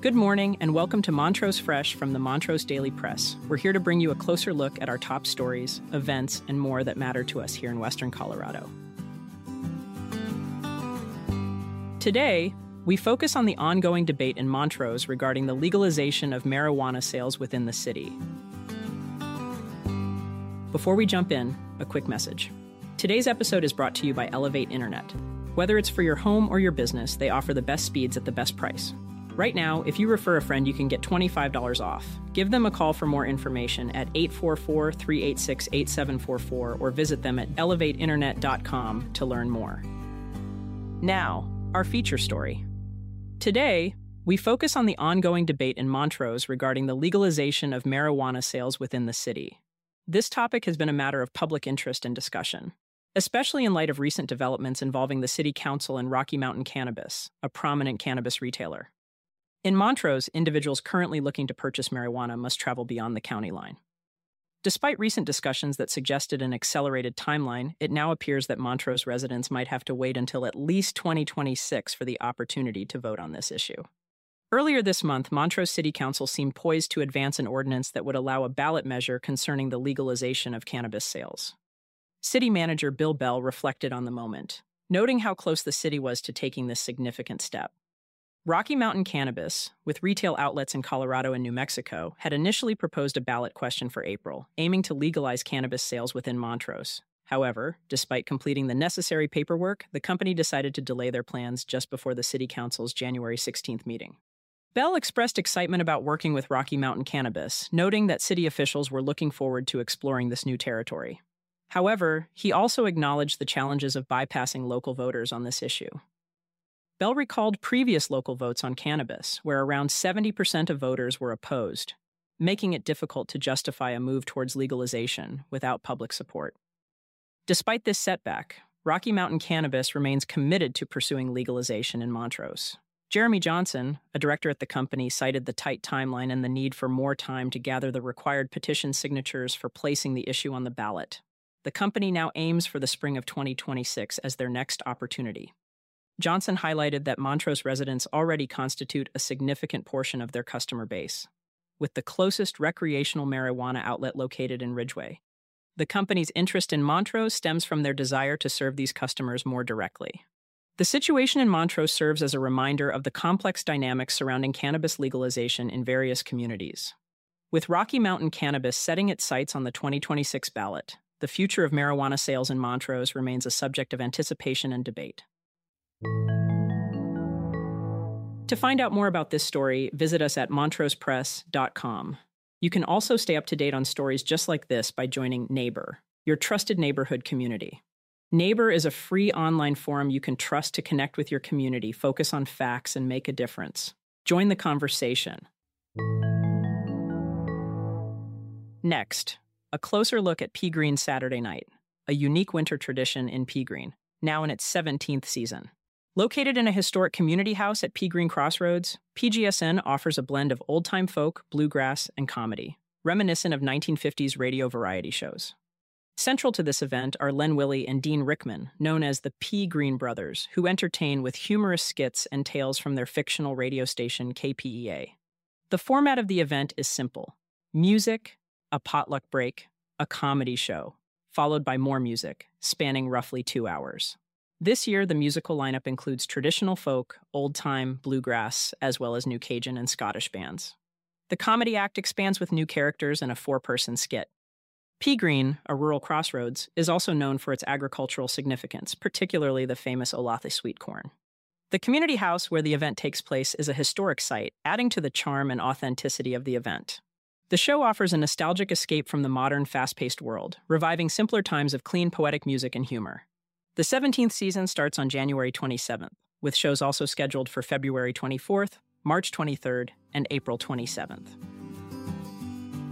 Good morning and welcome to Montrose Fresh from the Montrose Daily Press. We're here to bring you a closer look at our top stories, events, and more that matter to us here in Western Colorado. Today, we focus on the ongoing debate in Montrose regarding the legalization of marijuana sales within the city. Before we jump in, a quick message. Today's episode is brought to you by Elevate Internet. Whether it's for your home or your business, they offer the best speeds at the best price. Right now, if you refer a friend, you can get $25 off. Give them a call for more information at 844 386 8744 or visit them at elevateinternet.com to learn more. Now, our feature story. Today, we focus on the ongoing debate in Montrose regarding the legalization of marijuana sales within the city. This topic has been a matter of public interest and discussion, especially in light of recent developments involving the City Council and Rocky Mountain Cannabis, a prominent cannabis retailer. In Montrose, individuals currently looking to purchase marijuana must travel beyond the county line. Despite recent discussions that suggested an accelerated timeline, it now appears that Montrose residents might have to wait until at least 2026 for the opportunity to vote on this issue. Earlier this month, Montrose City Council seemed poised to advance an ordinance that would allow a ballot measure concerning the legalization of cannabis sales. City Manager Bill Bell reflected on the moment, noting how close the city was to taking this significant step. Rocky Mountain Cannabis, with retail outlets in Colorado and New Mexico, had initially proposed a ballot question for April, aiming to legalize cannabis sales within Montrose. However, despite completing the necessary paperwork, the company decided to delay their plans just before the City Council's January 16th meeting. Bell expressed excitement about working with Rocky Mountain Cannabis, noting that city officials were looking forward to exploring this new territory. However, he also acknowledged the challenges of bypassing local voters on this issue. Bell recalled previous local votes on cannabis, where around 70% of voters were opposed, making it difficult to justify a move towards legalization without public support. Despite this setback, Rocky Mountain Cannabis remains committed to pursuing legalization in Montrose. Jeremy Johnson, a director at the company, cited the tight timeline and the need for more time to gather the required petition signatures for placing the issue on the ballot. The company now aims for the spring of 2026 as their next opportunity. Johnson highlighted that Montrose residents already constitute a significant portion of their customer base, with the closest recreational marijuana outlet located in Ridgway. The company's interest in Montrose stems from their desire to serve these customers more directly. The situation in Montrose serves as a reminder of the complex dynamics surrounding cannabis legalization in various communities. With Rocky Mountain Cannabis setting its sights on the 2026 ballot, the future of marijuana sales in Montrose remains a subject of anticipation and debate. To find out more about this story, visit us at montrosepress.com. You can also stay up to date on stories just like this by joining Neighbor, your trusted neighborhood community. Neighbor is a free online forum you can trust to connect with your community, focus on facts, and make a difference. Join the conversation. Next, a closer look at Pea Green Saturday Night, a unique winter tradition in Pea Green, now in its 17th season. Located in a historic community house at Pea Green Crossroads, PGSN offers a blend of old time folk, bluegrass, and comedy, reminiscent of 1950s radio variety shows. Central to this event are Len Willie and Dean Rickman, known as the Pea Green Brothers, who entertain with humorous skits and tales from their fictional radio station KPEA. The format of the event is simple music, a potluck break, a comedy show, followed by more music, spanning roughly two hours. This year, the musical lineup includes traditional folk, old time, bluegrass, as well as new Cajun and Scottish bands. The comedy act expands with new characters and a four person skit. Pea Green, a rural crossroads, is also known for its agricultural significance, particularly the famous Olathe sweet corn. The community house where the event takes place is a historic site, adding to the charm and authenticity of the event. The show offers a nostalgic escape from the modern, fast paced world, reviving simpler times of clean, poetic music and humor. The 17th season starts on January 27th, with shows also scheduled for February 24th, March 23rd, and April 27th.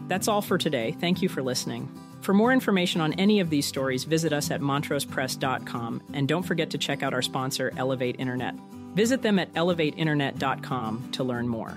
That's all for today. Thank you for listening. For more information on any of these stories, visit us at montrosepress.com and don't forget to check out our sponsor, Elevate Internet. Visit them at elevateinternet.com to learn more.